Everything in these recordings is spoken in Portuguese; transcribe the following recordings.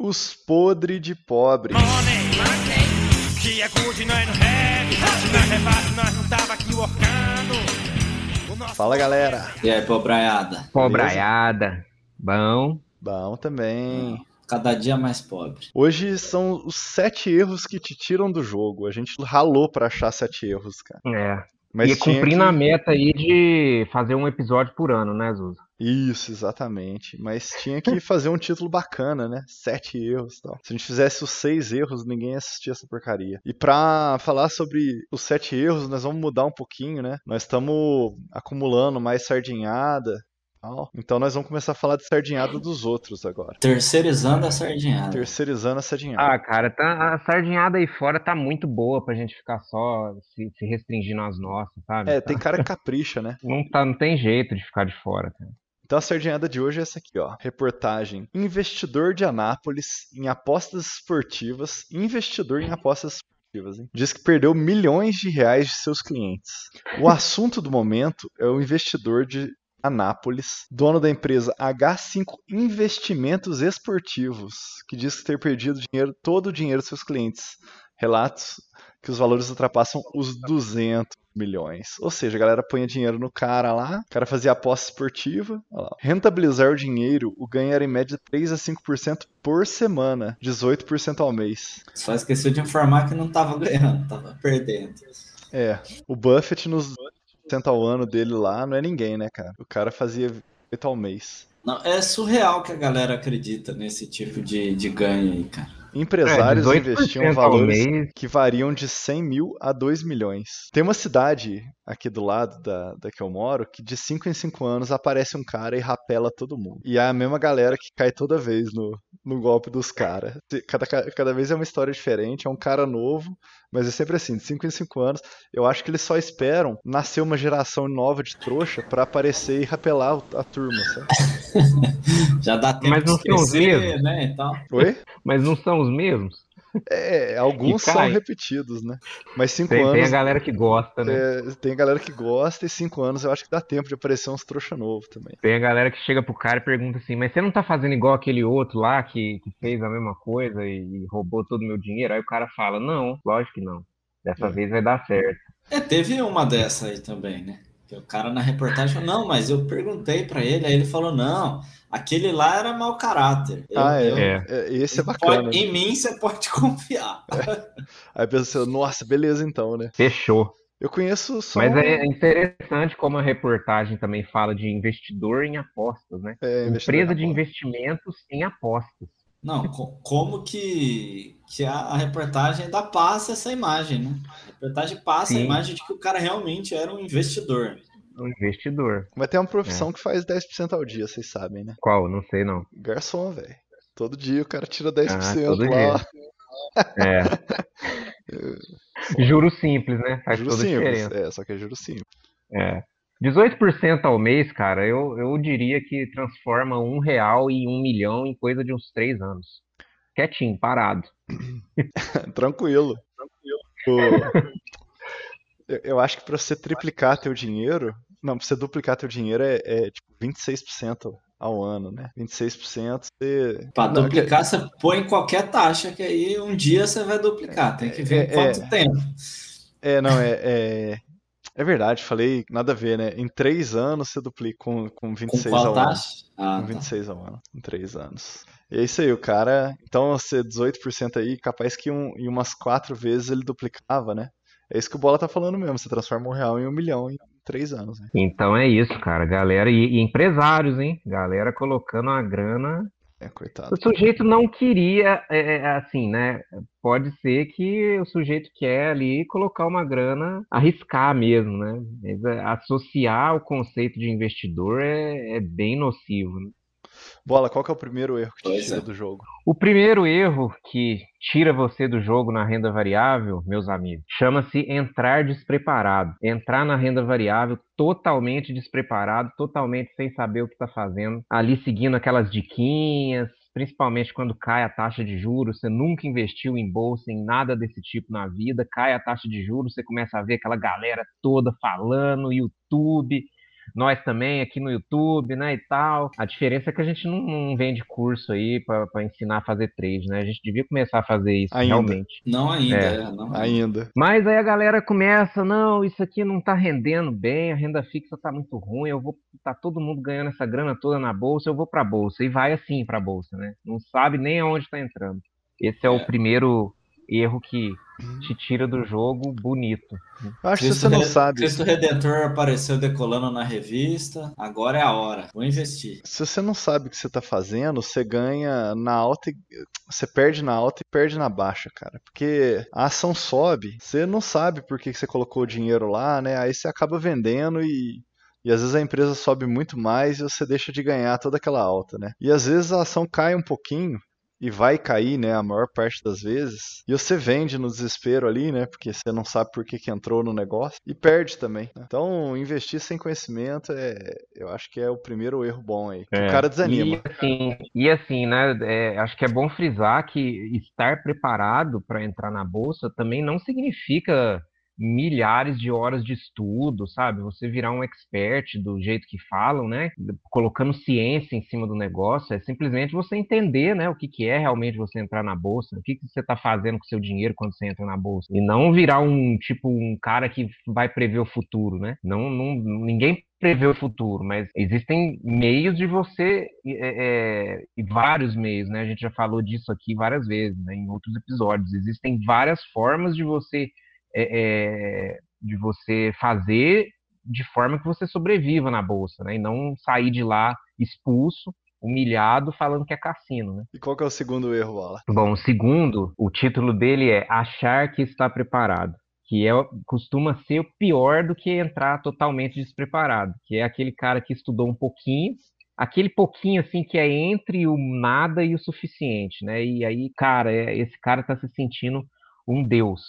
Os podre de pobre. Fala galera. E aí, pobraiada? Pobraiada. Bom. Bom também. Cada dia mais pobre. Hoje são os sete erros que te tiram do jogo. A gente ralou pra achar sete erros, cara. É. Mas e cumprindo que... a meta aí de fazer um episódio por ano, né, Zuza? Isso, exatamente. Mas tinha que fazer um título bacana, né? Sete erros e tal. Se a gente fizesse os seis erros, ninguém assistia essa porcaria. E pra falar sobre os sete erros, nós vamos mudar um pouquinho, né? Nós estamos acumulando mais sardinhada. Então nós vamos começar a falar de sardinhada dos outros agora. Terceirizando a sardinhada. Terceirizando a sardinhada. Ah, cara, tá, a sardinhada aí fora tá muito boa pra gente ficar só se, se restringindo às nossas, sabe? É, tá... tem cara que capricha, né? Não, tá, não tem jeito de ficar de fora, cara. Então a sardinhada de hoje é essa aqui, ó. Reportagem: Investidor de Anápolis em apostas esportivas. Investidor em apostas esportivas, hein? Diz que perdeu milhões de reais de seus clientes. O assunto do momento é o investidor de Anápolis, dono da empresa H5 Investimentos Esportivos, que diz ter perdido dinheiro, todo o dinheiro dos seus clientes. Relatos que os valores ultrapassam os 200 milhões. Ou seja, a galera põe dinheiro no cara lá, o cara fazia aposta esportiva, rentabilizar o dinheiro, o ganho era em média 3 a 5% por semana, 18% ao mês. Só esqueceu de informar que não estava ganhando, estava perdendo. É, o Buffett nos 100 ao ano dele lá não é ninguém, né, cara? O cara fazia 8 ao mês. Não, é surreal que a galera acredita nesse tipo de, de ganho aí, cara. Empresários é, investiam valores que variam de 100 mil a 2 milhões. Tem uma cidade aqui do lado da, da que eu moro que de 5 em 5 anos aparece um cara e rapela todo mundo. E é a mesma galera que cai toda vez no, no golpe dos caras. Cada, cada vez é uma história diferente, é um cara novo, mas é sempre assim, de 5 em 5 anos. Eu acho que eles só esperam nascer uma geração nova de trouxa para aparecer e rapelar a turma, sabe? Já dá tempo mas não de crescer, né? Então... Oi? Mas não são os mesmos? É, alguns são repetidos, né? Mas cinco tem, anos. Tem a galera que gosta, né? É, tem a galera que gosta e cinco anos eu acho que dá tempo de aparecer uns trouxa novo também. Tem a galera que chega pro cara e pergunta assim: Mas você não tá fazendo igual aquele outro lá que, que fez a mesma coisa e, e roubou todo o meu dinheiro? Aí o cara fala: Não, lógico que não. Dessa é. vez vai dar certo. É, teve uma dessa aí também, né? O cara na reportagem falou: Não, mas eu perguntei para ele, aí ele falou: Não Aquele lá era mau caráter. Eu, ah, é. Eu, é. Esse é bacana. Pode, em mim você pode confiar. É. Aí pensa, nossa, beleza então, né? Fechou. Eu conheço só. Mas é interessante como a reportagem também fala de investidor em apostas, né? É, Empresa de investimentos em apostas. Não, como que, que a, a, reportagem ainda passa essa imagem, né? A reportagem passa Sim. a imagem de que o cara realmente era um investidor um investidor. Mas tem uma profissão é. que faz 10% ao dia, vocês sabem, né? Qual? Não sei não. Garçom, velho. Todo dia o cara tira 10% ah, todo lá. Dia. É. juro simples, né? Faz juro toda simples, diferença. É, só que é juro simples. É. 18% ao mês, cara, eu, eu diria que transforma um real em um milhão em coisa de uns três anos. Quietinho, parado. Tranquilo. Tranquilo. eu, eu acho que para você triplicar teu dinheiro, não, pra você duplicar teu dinheiro é, é tipo 26% ao ano, né? 26% você. Para duplicar, que... você põe qualquer taxa, que aí um dia você vai duplicar. Tem que ver é, quanto é, tempo. É, não, é, é. É verdade, falei nada a ver, né? Em três anos você duplica com, com 26 com ao taxa? ano. Ah, com 26 tá. ao ano, em três anos. E é isso aí, o cara. Então, você 18% aí, capaz que um, em umas quatro vezes ele duplicava, né? É isso que o Bola tá falando mesmo. Você transforma um real em um milhão em três anos. Né? Então é isso, cara. Galera, e, e empresários, hein? Galera colocando a grana. É, coitado. O sujeito não queria, é, é, assim, né? Pode ser que o sujeito quer ali colocar uma grana, arriscar mesmo, né? Mas é, associar o conceito de investidor é, é bem nocivo. Né? Bola, qual que é o primeiro erro que te tira é. do jogo? O primeiro erro que tira você do jogo na renda variável, meus amigos, chama-se entrar despreparado. Entrar na renda variável totalmente despreparado, totalmente sem saber o que está fazendo, ali seguindo aquelas diquinhas, principalmente quando cai a taxa de juros, você nunca investiu em bolsa, em nada desse tipo na vida, cai a taxa de juros, você começa a ver aquela galera toda falando, YouTube, nós também aqui no YouTube, né, e tal. A diferença é que a gente não, não vende curso aí para ensinar a fazer trade, né? A gente devia começar a fazer isso Ainda. realmente. Não ainda, É. é, não Ainda. Mas aí a galera começa, não, isso aqui não tá rendendo bem, a renda fixa tá muito ruim, eu vou tá todo mundo ganhando essa grana toda na bolsa, eu vou pra bolsa e vai assim pra bolsa, né? Não sabe nem aonde tá entrando. Esse é, o É. primeiro erro que te tira do jogo bonito. Eu acho que Cristo você não Re- sabe. Cristo Redentor apareceu decolando na revista. Agora é a hora. Vou investir. Se você não sabe o que você tá fazendo, você ganha na alta e você perde na alta e perde na baixa, cara. Porque a ação sobe, você não sabe por que que você colocou o dinheiro lá, né? Aí você acaba vendendo e e às vezes a empresa sobe muito mais e você deixa de ganhar toda aquela alta, né? E às vezes a ação cai um pouquinho e vai cair, né, a maior parte das vezes. E você vende no desespero ali, né, porque você não sabe por que, que entrou no negócio e perde também. né? Então, investir sem conhecimento é, eu acho que é o primeiro erro bom aí. que É, O cara desanima. E assim, e assim, né? é, acho que é bom frisar que estar preparado para entrar na bolsa também não significa milhares de horas de estudo, sabe? Você virar um expert do jeito que falam, né? Colocando ciência em cima do negócio, é simplesmente você entender, né? O que, que é realmente você entrar na bolsa, o que, que você está fazendo com seu dinheiro quando você entra na bolsa. E não virar um tipo um cara que vai prever o futuro, né? Não, não ninguém prevê o futuro, mas existem meios de você é, é, vários meios, né? A gente já falou disso aqui várias vezes, né? Em outros episódios. Existem várias formas de você é, é, de você fazer de forma que você sobreviva na bolsa, né? E não sair de lá expulso, humilhado, falando que é cassino, né? E qual que é o segundo erro, Wala? Bom, o segundo, o título dele é Achar que está preparado, que é, costuma ser o pior do que entrar totalmente despreparado, que é aquele cara que estudou um pouquinho, aquele pouquinho assim que é entre o nada e o suficiente, né? E aí, cara, é- esse cara tá se sentindo um deus.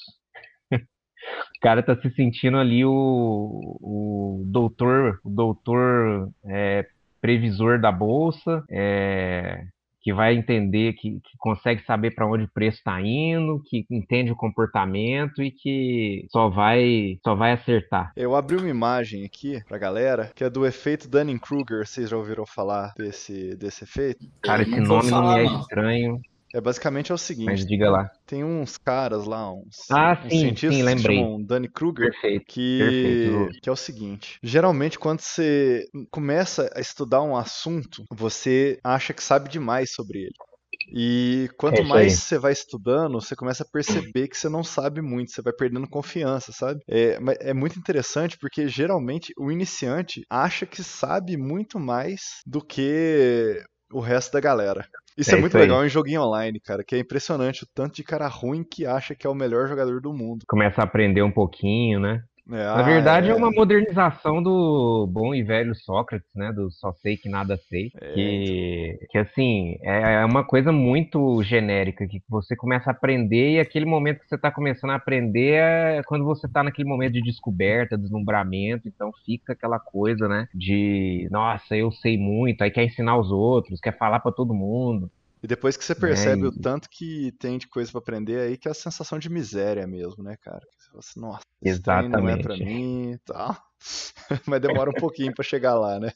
O cara tá se sentindo ali o, o doutor, o doutor é, previsor da bolsa, é, que vai entender, que, que consegue saber para onde o preço está indo, que entende o comportamento e que só vai, só vai acertar. Eu abri uma imagem aqui pra galera, que é do efeito Dunning-Kruger. Vocês já ouviram falar desse, desse efeito? Cara, esse não nome não falar, me é não. estranho, É basicamente é o mas seguinte: diga lá. tem uns caras lá, uns, Ah, uns sim, cientistas sim, que lembrei. chamam Dunning-Kruger, Perfeito. que, Perfeito. que é o seguinte: geralmente quando você começa a estudar um assunto, você acha que sabe demais sobre ele. E quanto É mais você vai estudando, você começa a perceber que você não sabe muito, você vai perdendo confiança, sabe? É, mas é muito interessante porque geralmente o iniciante acha que sabe muito mais do que o resto da galera. Isso é, É muito isso legal em joguinho online, cara, que é impressionante o tanto de cara ruim que acha que é o melhor jogador do mundo. Começa a aprender um pouquinho, né? É, Na ah, verdade, é é, uma modernização do bom e velho Sócrates, né? Do só sei que nada sei. É, Que, que assim, é é uma coisa muito genérica, que você começa a aprender e aquele momento que você está começando a aprender é quando você está naquele momento de descoberta, deslumbramento, então fica aquela coisa, né? De, nossa, eu sei muito, aí quer ensinar os outros, quer falar para todo mundo. E depois que você percebe É, o tanto que tem de coisa pra aprender aí, que é a sensação de miséria mesmo, né, cara? Que Você fala assim, nossa, trem não é pra Exatamente. mim e tal. Mas demora um pouquinho pra chegar lá, né?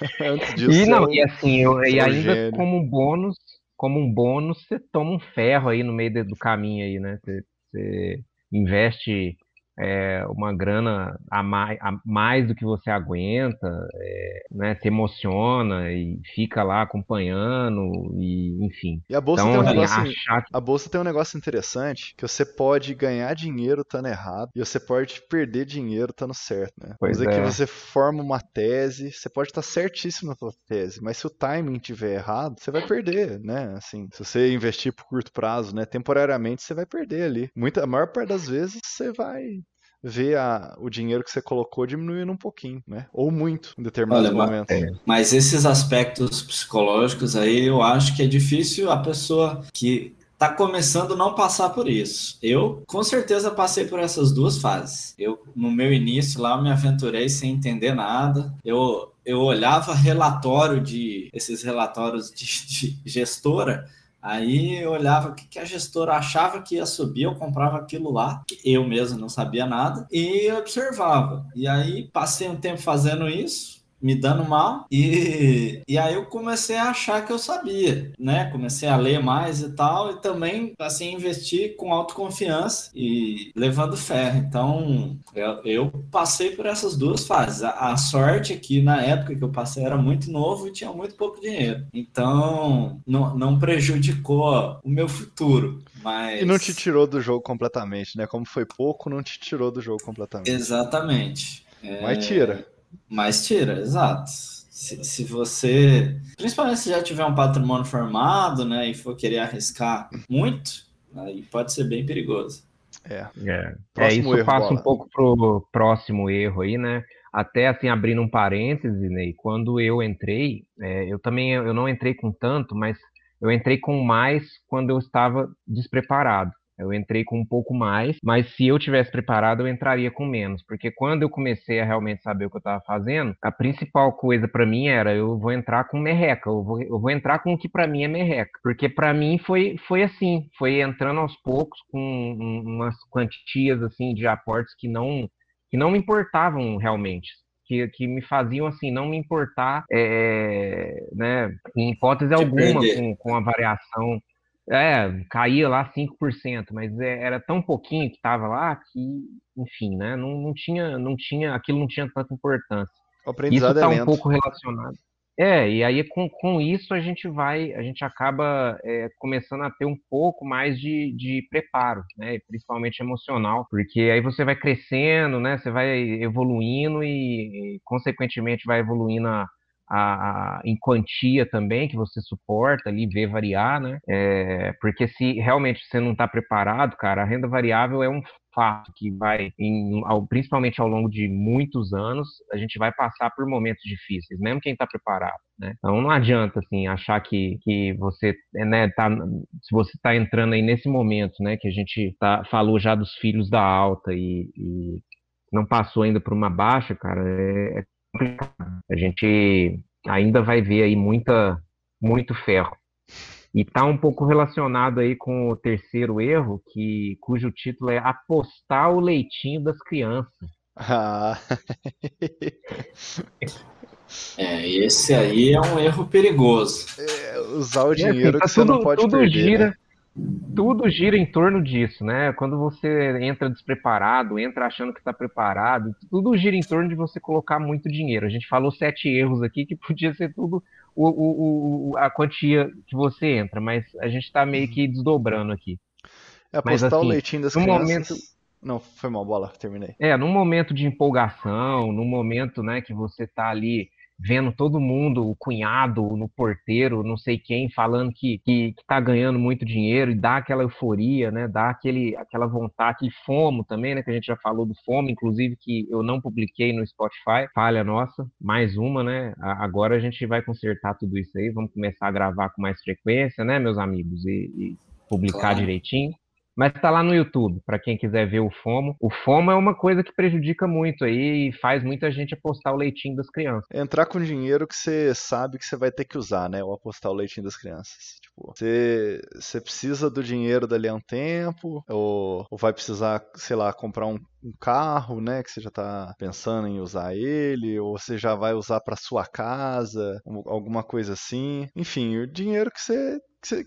Antes disso, E não, um- e assim, eu- e ainda gênio. como um bônus, como um bônus, você toma um ferro aí no meio do caminho aí, né? Você, você investe é, uma grana a mais, a mais do que você aguenta, é, né? Se emociona e fica lá acompanhando e enfim. E a bolsa Então, tem um assim, negócio. achar A bolsa tem um negócio interessante que você pode ganhar dinheiro estando errado e você pode perder dinheiro estando certo, né? Pois dizer que é. você forma uma tese, você pode estar certíssimo na sua tese, mas se o timing estiver errado, você vai perder, né? Assim, se você investir por curto prazo, né, temporariamente você vai perder ali. Muita, a maior parte das vezes você vai ver a, o dinheiro que você colocou diminuindo um pouquinho, né? Ou muito em determinados Olha, mas- momentos. é. Mas esses aspectos psicológicos aí, eu acho que é difícil a pessoa que tá começando não passar por isso. Eu, com certeza, passei por essas duas fases. Eu, no meu início lá, eu me aventurei sem entender nada. Eu, eu olhava relatório de, esses relatórios de, de gestora, Aí eu olhava o que, a gestora achava que ia subir, eu comprava aquilo lá, que eu mesmo não sabia nada, e observava. E aí passei um tempo fazendo isso, me dando mal e, e aí eu comecei a achar que eu sabia, né? Comecei a ler mais e tal e também, assim, investir com autoconfiança e levando fé. Então, eu, eu passei por essas duas fases. A, a sorte é que na época que eu passei era muito novo e tinha muito pouco dinheiro. Então, não, não prejudicou o meu futuro. Mas... E não te tirou do jogo completamente, né? Como foi pouco, não te tirou do jogo completamente. Exatamente. Mas tira. Mas tira, exato. Se, se, você, principalmente se já tiver um patrimônio formado, né, e for querer arriscar muito, aí pode ser bem perigoso. É. É, é isso erro, passa bola. um pouco pro próximo erro aí, né? Até assim, abrindo um parêntese, Ney, quando eu entrei, é, eu também eu não entrei com tanto, mas eu entrei com mais quando eu estava despreparado. Eu entrei com um pouco mais, mas se eu tivesse preparado, eu entraria com menos, porque quando eu comecei a realmente saber o que eu estava fazendo, a principal coisa para mim era eu vou entrar com merreca, eu vou, eu vou entrar com o que para mim é merreca, porque para mim foi, foi assim, foi entrando aos poucos com umas quantias assim de aportes que não que não me importavam realmente, que, que me faziam assim não me importar, é, né, em hipótese alguma com, com a variação é, caía lá 5%, mas é, era tão pouquinho que estava lá que, enfim, né? Não, não, tinha, não tinha, aquilo não tinha tanta importância. isso está é um pouco relacionado. É, e aí com, com isso a gente vai, a gente acaba é, começando a ter um pouco mais de, de preparo, né? Principalmente emocional, porque aí você vai crescendo, né? Você vai evoluindo e, e consequentemente vai evoluindo a, a, a, em quantia também, que você suporta ali, vê variar, né? É, porque se realmente você não está preparado, cara, a renda variável é um fato que vai, em, ao, principalmente ao longo de muitos anos, a gente vai passar por momentos difíceis, mesmo quem está preparado, né? Então não adianta, assim, achar que, que você, né, tá, se você está entrando aí nesse momento, né, que a gente tá, falou já dos filhos da alta e, e não passou ainda por uma baixa, cara, é, a gente ainda vai ver aí muita, muito ferro. E está um pouco relacionado aí com o terceiro erro, que, cujo título é apostar o leitinho das crianças. Ah. É, esse aí é um erro perigoso. É, usar o dinheiro é, assim, tá que tudo, você não pode tudo perder. Gira, né? Tudo gira em torno disso, né? Quando você entra despreparado, entra achando que está preparado, tudo gira em torno de você colocar muito dinheiro. A gente falou sete erros aqui que podia ser tudo o, o, o a quantia que você entra, mas a gente está meio que desdobrando aqui. É apostar mas, assim, o leitinho das crianças. Momento... Não, foi mal, bola, terminei. É, num momento de empolgação, num momento, né, que você está ali vendo todo mundo, o cunhado, no porteiro, não sei quem, falando que, que, que tá ganhando muito dinheiro e dá aquela euforia, né? Dá aquele, aquela vontade, aquele fomo também, né? Que a gente já falou do fomo, inclusive que eu não publiquei no Spotify, falha nossa, mais uma, né? Agora a gente vai consertar tudo isso aí, vamos começar a gravar com mais frequência, né, meus amigos? E, e publicar claro. direitinho. Mas está lá no YouTube, para quem quiser ver o FOMO. O FOMO é uma coisa que prejudica muito aí e faz muita gente apostar o leitinho das crianças. Entrar com dinheiro que você sabe que você vai ter que usar, né? Ou apostar o leitinho das crianças. Tipo, você, você precisa do dinheiro dali a um tempo, ou, ou vai precisar, sei lá, comprar um, um carro, né, que você já está pensando em usar ele, ou você já vai usar para sua casa, alguma coisa assim. Enfim, o dinheiro que você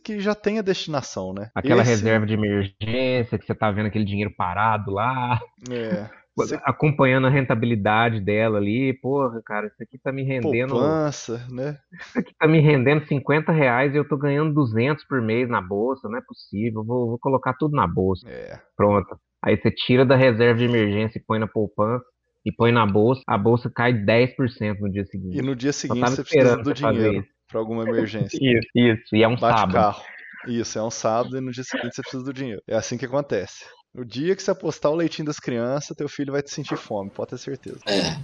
que já tem a destinação, né? Aquela Esse... reserva de emergência, que você tá vendo aquele dinheiro parado lá. É. Você... Acompanhando a rentabilidade dela ali, porra, cara, isso aqui tá me rendendo. Poupança, né? Isso aqui tá me rendendo 50 reais e eu tô ganhando 200 por mês na bolsa, não é possível, vou, vou colocar tudo na bolsa. É. Pronto. Aí você tira da reserva de emergência e põe na poupança e põe na bolsa, a bolsa cai 10% no dia seguinte. E no dia seguinte você precisa do dinheiro para alguma emergência. Isso, isso. E é um Bate sábado. Carro. Isso, é um sábado e no dia seguinte você precisa do dinheiro. É assim que acontece. No dia que você apostar o leitinho das crianças, teu filho vai te sentir fome, pode ter certeza. É.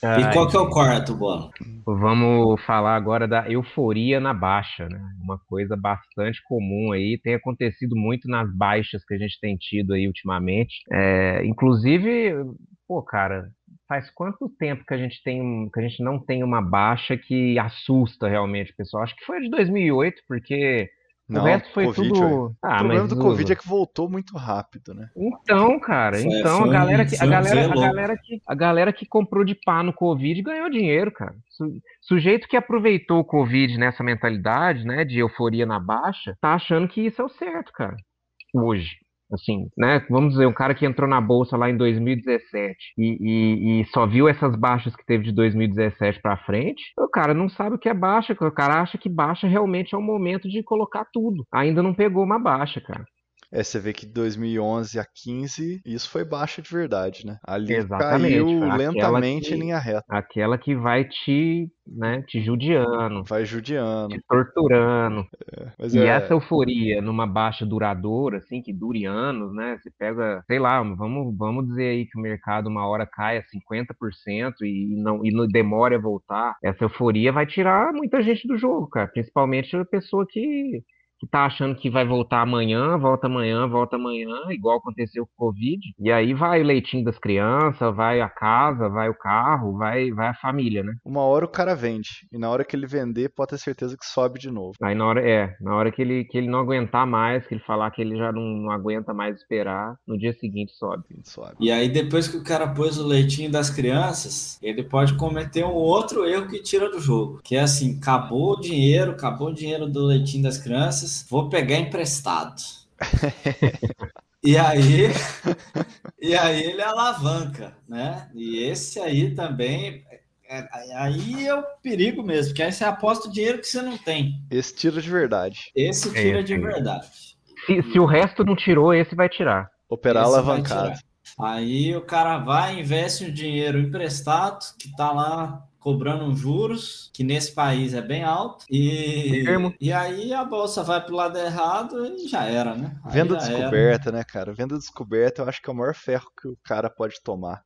e qual que é o quarto, Bola? Vamos falar agora da euforia na baixa, né? Uma coisa bastante comum aí, tem acontecido muito nas baixas que a gente tem tido aí ultimamente. É, inclusive, pô, cara, faz quanto tempo que a gente tem que a gente não tem uma baixa que assusta realmente o pessoal? Acho que foi de 2008, porque Não, o resto foi COVID, tudo. Ah, o problema do Covid é que voltou muito rápido, né? Então, cara, foi, então foi, a galera que a galera, a galera que a galera que comprou de pá no Covid ganhou dinheiro, cara. Sujeito que aproveitou o Covid nessa mentalidade, né, de euforia na baixa, tá achando que isso é o certo, cara. Hoje assim, né? Vamos dizer, um cara que entrou na bolsa lá em 2017 e, e, e só viu essas baixas que teve de 2017 para frente, o cara não sabe o que é baixa, o cara acha que baixa realmente é o momento de colocar tudo. Ainda não pegou uma baixa, cara. É, você vê que de 2011 a 15, isso foi baixa de verdade, né? Ali Exatamente. caiu lentamente que, em linha reta. Aquela que vai te, né, te judiando. Vai judiando. Te torturando. É, e é... essa euforia numa baixa duradoura, assim, que dure anos, né? Você pega, sei lá, vamos, vamos dizer aí que o mercado uma hora cai a 50% e não, e não demora a voltar. Essa euforia vai tirar muita gente do jogo, cara. Principalmente a pessoa que que tá achando que vai voltar amanhã, volta amanhã, volta amanhã, igual aconteceu com o Covid. E aí vai o leitinho das crianças, vai a casa, vai o carro, vai, vai a família, né? Uma hora o cara vende. E na hora que ele vender, pode ter certeza que sobe de novo. Aí na hora, é, na hora que ele, que ele não aguentar mais, que ele falar que ele já não, não aguenta mais esperar, no dia seguinte sobe. sobe. E aí depois que o cara pôs o leitinho das crianças, ele pode cometer um outro erro que tira do jogo. Que é assim, acabou o dinheiro, acabou o dinheiro do leitinho das crianças, vou pegar emprestado. e aí, e aí ele alavanca, né? E esse aí também, é, aí é o perigo mesmo, porque aí você aposta o dinheiro que você não tem. Esse tira de verdade. Esse tira é, de verdade. Se, se, o resto não tirou, esse vai tirar. Operar esse alavancado. Aí o cara vai, investe o dinheiro emprestado, que tá lá cobrando juros, que nesse país é bem alto, e, e aí a bolsa vai pro lado errado e já era, né? Aí Venda descoberta, era. né, cara? Venda descoberta eu acho que é o maior ferro que o cara pode tomar.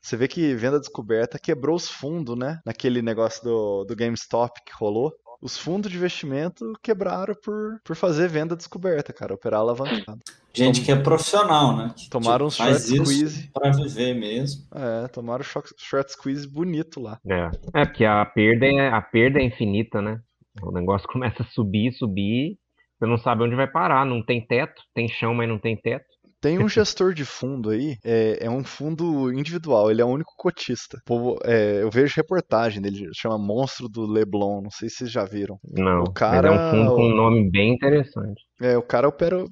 Você vê que venda descoberta quebrou os fundos, né? Naquele negócio do, do GameStop que rolou os fundos de investimento quebraram por, por fazer venda descoberta, cara, operar alavancado. Gente Tom... que é profissional, né? Que, tomaram um short squeeze. Para viver mesmo. É, tomaram um short squeeze bonito lá. É, é porque a perda é, a perda é infinita, né? O negócio começa a subir, subir, você não sabe onde vai parar, não tem teto, tem chão, mas não tem teto. Tem um gestor de fundo aí, é, é, um fundo individual, ele é o único cotista. é, eu vejo reportagem dele, chama Monstro do Leblon, não sei se vocês já viram. Não, o cara, é um fundo com um nome bem interessante. É, o cara opera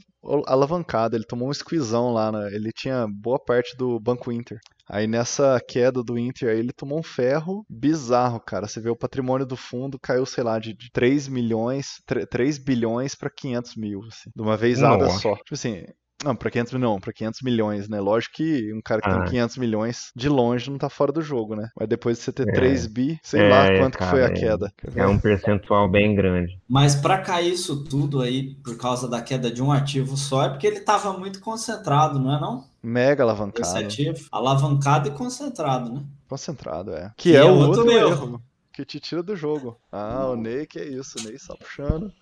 alavancado, ele tomou um squeezão lá, né? ele tinha boa parte do Banco Inter. Aí nessa queda do Inter, aí ele tomou um ferro bizarro, cara. Você vê o patrimônio do fundo caiu, sei lá, de 3 milhões, 3 bilhões para 500 mil, assim, de uma vez nada só. Tipo assim, não, para 500 não, para 500 milhões, né? Lógico que um cara que ah. tem 500 milhões de longe não tá fora do jogo, né? Mas depois de você ter é. 3 bi, sei é, lá quanto cara, que foi a é. queda. É um percentual bem grande. Mas para cair isso tudo aí por causa da queda de um ativo só é porque ele tava muito concentrado, não é não? Mega alavancado. Esse ativo, alavancado e concentrado, né? Concentrado, é. Que, que é, é, o outro, outro erro. erro. Que te tira do jogo. Ah, o Ney, que é isso, o Ney só puxando.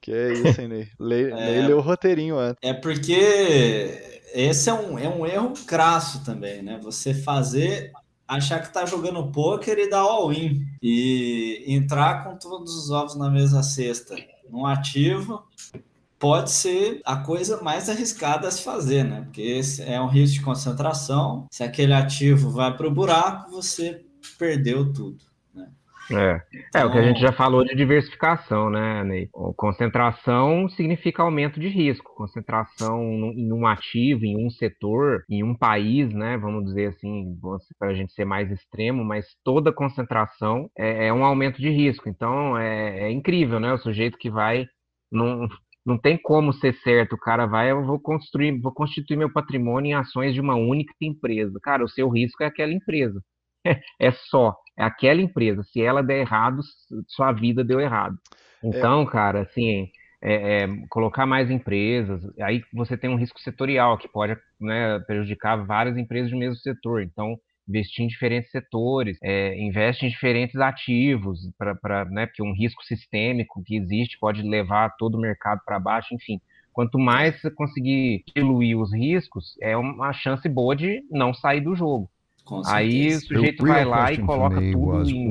Que é isso, hein, Ney? Lê, é, o roteirinho antes. É porque esse é um, é um erro crasso também, né? Você fazer, achar que tá jogando poker e dar all-in. E entrar com todos os ovos na mesma cesta. Num ativo pode ser a coisa mais arriscada a se fazer, né? Porque esse é um risco de concentração. Se aquele ativo vai para o buraco, você perdeu tudo. É. Então... é, o que a gente já falou de diversificação, né, Ney? Concentração significa aumento de risco. Concentração em um ativo, em um setor, em um país, né? Vamos dizer assim, para a gente ser mais extremo, mas toda concentração é, é um aumento de risco. Então é, é, incrível, né? O sujeito que vai. Não, não tem como ser certo. O cara vai, eu vou construir, vou constituir meu patrimônio em ações de uma única empresa. Cara, o seu risco é aquela empresa. é só, é aquela empresa. Se ela der errado, sua vida deu errado. É. Então, é. cara, assim, é, é, colocar mais empresas, aí você tem um risco setorial que pode né, prejudicar várias empresas do mesmo setor. Então, investir em diferentes setores, é, investe em diferentes ativos, para, né, porque um risco sistêmico que existe pode levar todo o mercado para baixo, enfim. Quanto mais você conseguir diluir os riscos, é uma chance boa de não sair do jogo. Aí o sujeito vai lá e coloca tudo em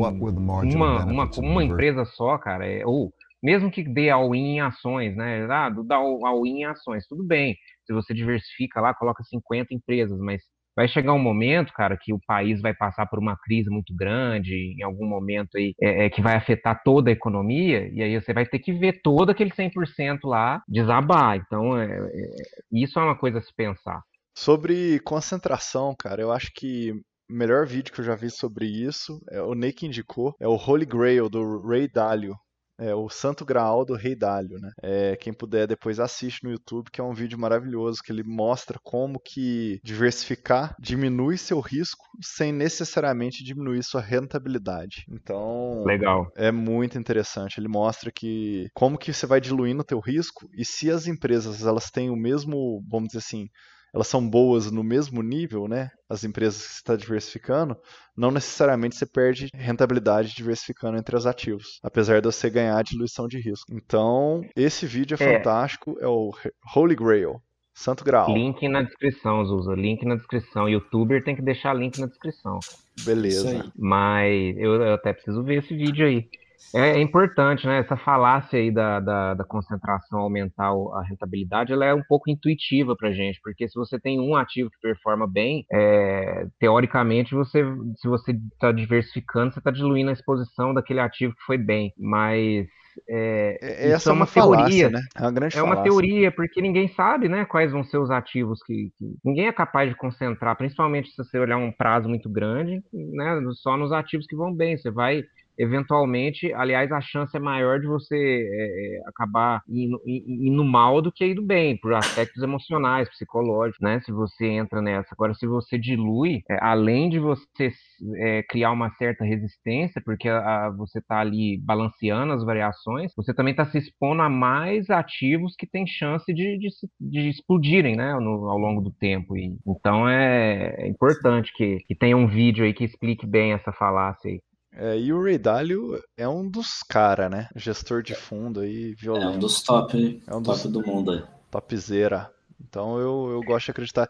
uma, uma, uma empresa só, cara. É, ou mesmo que dê all-in em ações, né? Ah, dá all-in em ações, tudo bem. Se você diversifica lá, coloca 50 empresas, mas vai chegar um momento, cara, que o país vai passar por uma crise muito grande, em algum momento aí, é, é, que vai afetar toda a economia, e aí você vai ter que ver todo aquele 100% lá desabar. Então, é, é, isso é uma coisa a se pensar. Sobre concentração, cara, eu acho que o melhor vídeo que eu já vi sobre isso, é o Nick indicou, é o Holy Grail do Ray Dalio. É o Santo Graal do Rei Dálio, né? É, quem puder depois assiste no YouTube, que é um vídeo maravilhoso que ele mostra como que diversificar diminui seu risco sem necessariamente diminuir sua rentabilidade. Então, legal. É muito interessante. Ele mostra que como que você vai diluindo o teu risco e se as empresas elas têm o mesmo, vamos dizer assim, elas são boas no mesmo nível, né? As empresas que você está diversificando, não necessariamente você perde rentabilidade diversificando entre os ativos, apesar de você ganhar diluição de risco. Então, esse vídeo é, é. fantástico, é o Holy Grail. Santo Graal. Link na descrição, Zusa. Link na descrição. Youtuber tem que deixar link na descrição. Beleza. Mas eu, eu até preciso ver esse vídeo aí. É, é, importante, né? Essa falácia aí da, da, da, concentração aumentar a rentabilidade, ela é um pouco intuitiva para gente, porque se você tem um ativo que performa bem, é, teoricamente você, se você está diversificando, você está diluindo a exposição daquele ativo que foi bem. Mas é, é Essa é uma, uma falácia, teoria, né? É uma grande É uma teoria, porque ninguém sabe, né, quais vão ser os ativos que, que, ninguém é capaz de concentrar, principalmente se você olhar um prazo muito grande, né, só nos ativos que vão bem. Você vai eventualmente, aliás, a chance é maior de você é, é acabar indo, indo, mal do que indo bem, por aspectos emocionais, psicológicos, né? Se você entra nessa. Agora, se você dilui, é, além de você é, criar uma certa resistência, porque a, a, você está ali balanceando as variações, você também está se expondo a mais ativos que têm chance de, de, de explodirem, né? No, ao longo do tempo. E, então, é, é importante que, que tenha um vídeo aí que explique bem essa falácia aí. É, e o Ray Dalio é um dos caras, né? Gestor de fundo aí, violento. É um dos top, é um top dos do mundo aí. Topzera. Então eu, eu gosto de acreditar.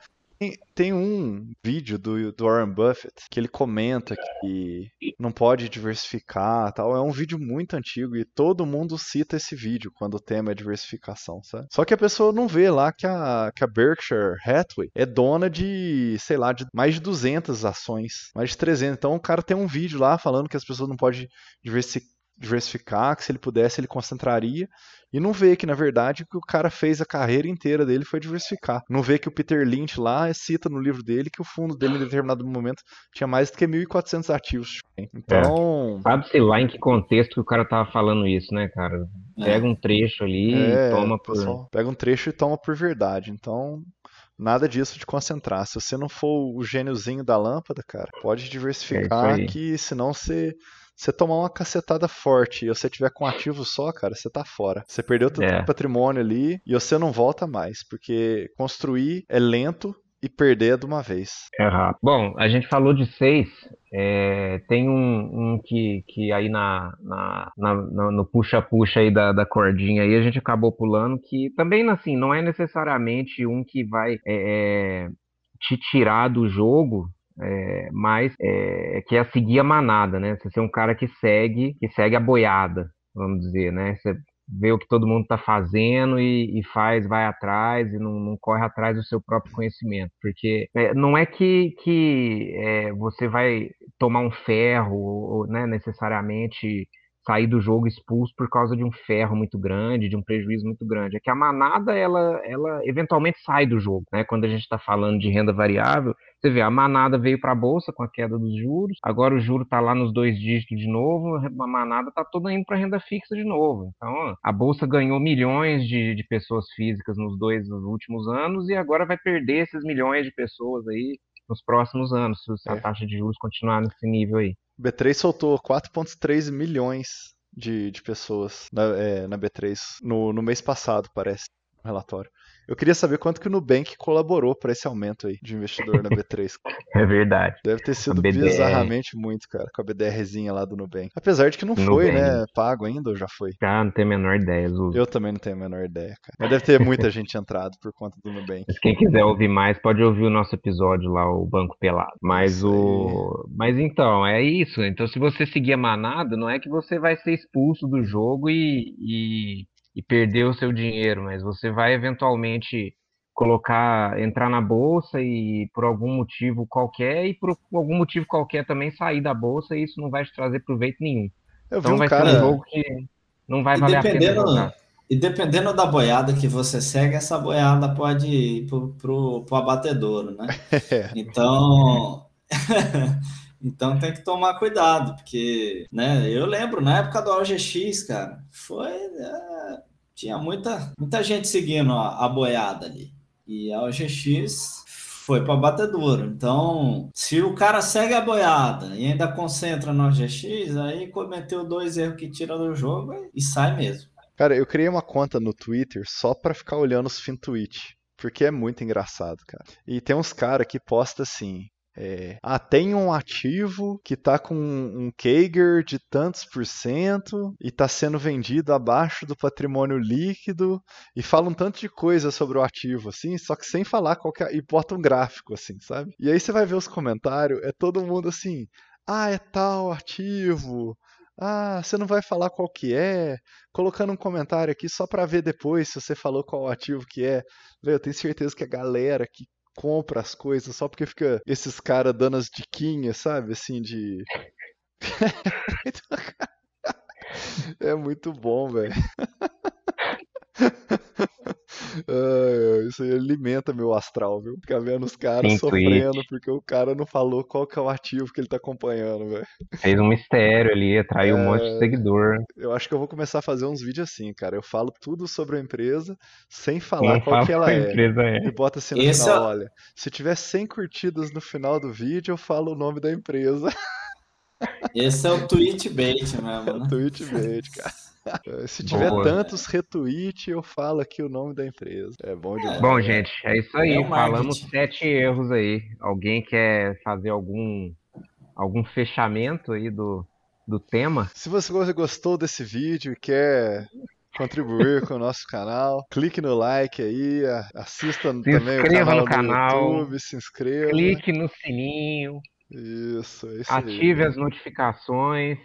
Tem, um vídeo do, do Warren Buffett que ele comenta que não pode diversificar tal. É um vídeo muito antigo e todo mundo cita esse vídeo quando o tema é diversificação, sabe? Só que a pessoa não vê lá que a, que a Berkshire Hathaway é dona de, sei lá, de mais de 200 ações, mais de 300. Então o cara tem um vídeo lá falando que as pessoas não podem diversificar diversificar, que se ele pudesse ele concentraria, e não vê que na verdade o que o cara fez a carreira inteira dele foi diversificar. Não vê que o Peter Lynch lá cita no livro dele que o fundo dele em determinado momento tinha mais do que 1.400 ativos. Então. É. Sabe-se lá em que contexto que o cara tava falando isso, né, cara? Pega um trecho ali é, e toma por. Pessoal, pega um trecho e toma por verdade. Então, nada disso de concentrar. Se você não for o gêniozinho da lâmpada, cara, pode diversificar é que senão você você tomar uma cacetada forte e você tiver com ativo só, cara, você tá fora. Você perdeu todo é. o patrimônio ali e você não volta mais, porque construir é lento e perder é de uma vez. É rápido. Bom, a gente falou de seis. É, tem um, um, que, que aí na, na, na no puxa-puxa aí da, da cordinha aí a gente acabou pulando, que também assim, não é necessariamente um que vai é, é te tirar do jogo, é, mas é, que é seguir a manada, né? Você ser um cara que segue, que segue a boiada, vamos dizer, né? Você vê o que todo mundo está fazendo e, e, faz, vai atrás e não, não, corre atrás do seu próprio conhecimento, porque é, não é que, que é, você vai tomar um ferro, ou, né, necessariamente sair do jogo expulso por causa de um ferro muito grande, de um prejuízo muito grande. É que a manada, ela, ela eventualmente sai do jogo, né? Quando a gente está falando de renda variável, você vê, a manada veio para a bolsa com a queda dos juros, agora o juro está lá nos dois dígitos de novo, a manada está toda indo para renda fixa de novo. Então, a bolsa ganhou milhões de, de pessoas físicas nos dois nos últimos anos e agora vai perder esses milhões de pessoas aí nos próximos anos, se a é. taxa de juros continuar nesse nível aí. B3 soltou 4,3 milhões de, de pessoas na, é, na B3 no, no mês passado, parece. relatório. Eu queria saber quanto que o Nubank colaborou para esse aumento aí de investidor na B3. É verdade. Deve ter sido bizarramente muito, cara, com a BDRzinha lá do Nubank. Apesar de que não Nubank. foi, né, pago ainda ou já foi? Já não tem a menor ideia. Eu também não tenho a menor ideia, cara. Mas deve ter muita gente entrado por conta do Nubank. Mas quem quiser ouvir mais, pode ouvir o nosso episódio lá, o Banco Pelado. Mas o. Mas então, é isso. Então, se você seguir a manada, não é que você vai ser expulso do jogo e, e, e perder o seu dinheiro, mas você vai eventualmente colocar, entrar na bolsa e por algum motivo qualquer, e por algum motivo qualquer também sair da bolsa, e isso não vai te trazer proveito nenhum. Eu Então um vai ser cara. um jogo que não vai E valer a pena jogar. e dependendo da boiada que você segue, essa boiada pode ir pro, pro, pro abatedouro, né? É, Então, então tem que tomar cuidado, porque, né, eu lembro na época do OGX, cara, foi, é, tinha muita, muita gente seguindo a, a boiada ali. E a OGX foi para batedouro. Então, se o cara segue a boiada e ainda concentra no OGX, aí cometeu dois erros que tira do jogo e sai mesmo. Cara, eu criei uma conta no Twitter só pra ficar olhando os fin porque é muito engraçado, cara. E tem uns cara que posta assim, é, ah, tem um ativo que tá com um Kager de tantos por cento e tá sendo vendido abaixo do patrimônio líquido e fala um tanto de coisa sobre o ativo, assim, só que sem falar qualquer. e bota um gráfico, assim, sabe? E aí você vai ver os comentários, é todo mundo assim, ah, é tal ativo. Ah, você não vai falar qual que é? Colocando um comentário aqui só pra ver depois se você falou qual ativo que é. Eu tenho certeza que a galera que compra as coisas só porque fica esses caras dando as diquinhas, sabe? Assim, de. é muito bom, velho. Isso aí alimenta meu astral, viu? Ficar vendo os caras Sim, sofrendo porque o cara não falou qual que é o ativo que ele tá acompanhando, velho. Fez um mistério ali, atraiu um monte de É. seguidor. Eu acho que eu vou começar a fazer uns vídeos assim, cara. Eu falo tudo sobre a empresa sem falar Não qual que ela é. empresa é. E bota assim no Esse final, é- olha, se tiver 100 curtidas no final do vídeo, eu falo o nome da empresa. Esse é o tweet bait mesmo, né? Tweet bait, cara. Se tiver Boa. tantos retweet, eu falo aqui o nome da empresa. É bom demais. Bom, gente, é isso aí. É Falamos sete erros aí. Alguém quer fazer algum algum fechamento aí do, do tema? Se você gostou desse vídeo e quer contribuir com o nosso canal, clique no like aí, assista Se também o inscreva canal no do canal, YouTube, se inscreva. Clique no sininho, Isso, é isso aí. ative as notificações,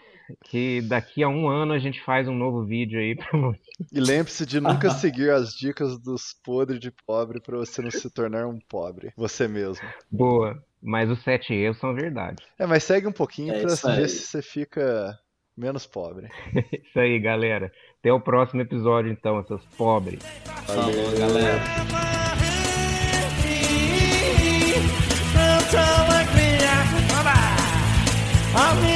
que daqui a um ano a gente faz um novo vídeo aí pra você. E lembre-se de nunca seguir as dicas dos podres de pobre para você não se tornar um pobre, você mesmo. Boa. Mas os sete erros são verdade. É, mas segue um pouquinho É pra aí. ver se você fica menos pobre. Isso aí, galera. Até o próximo episódio, então, seus pobres. Falou, galera. Ela I mean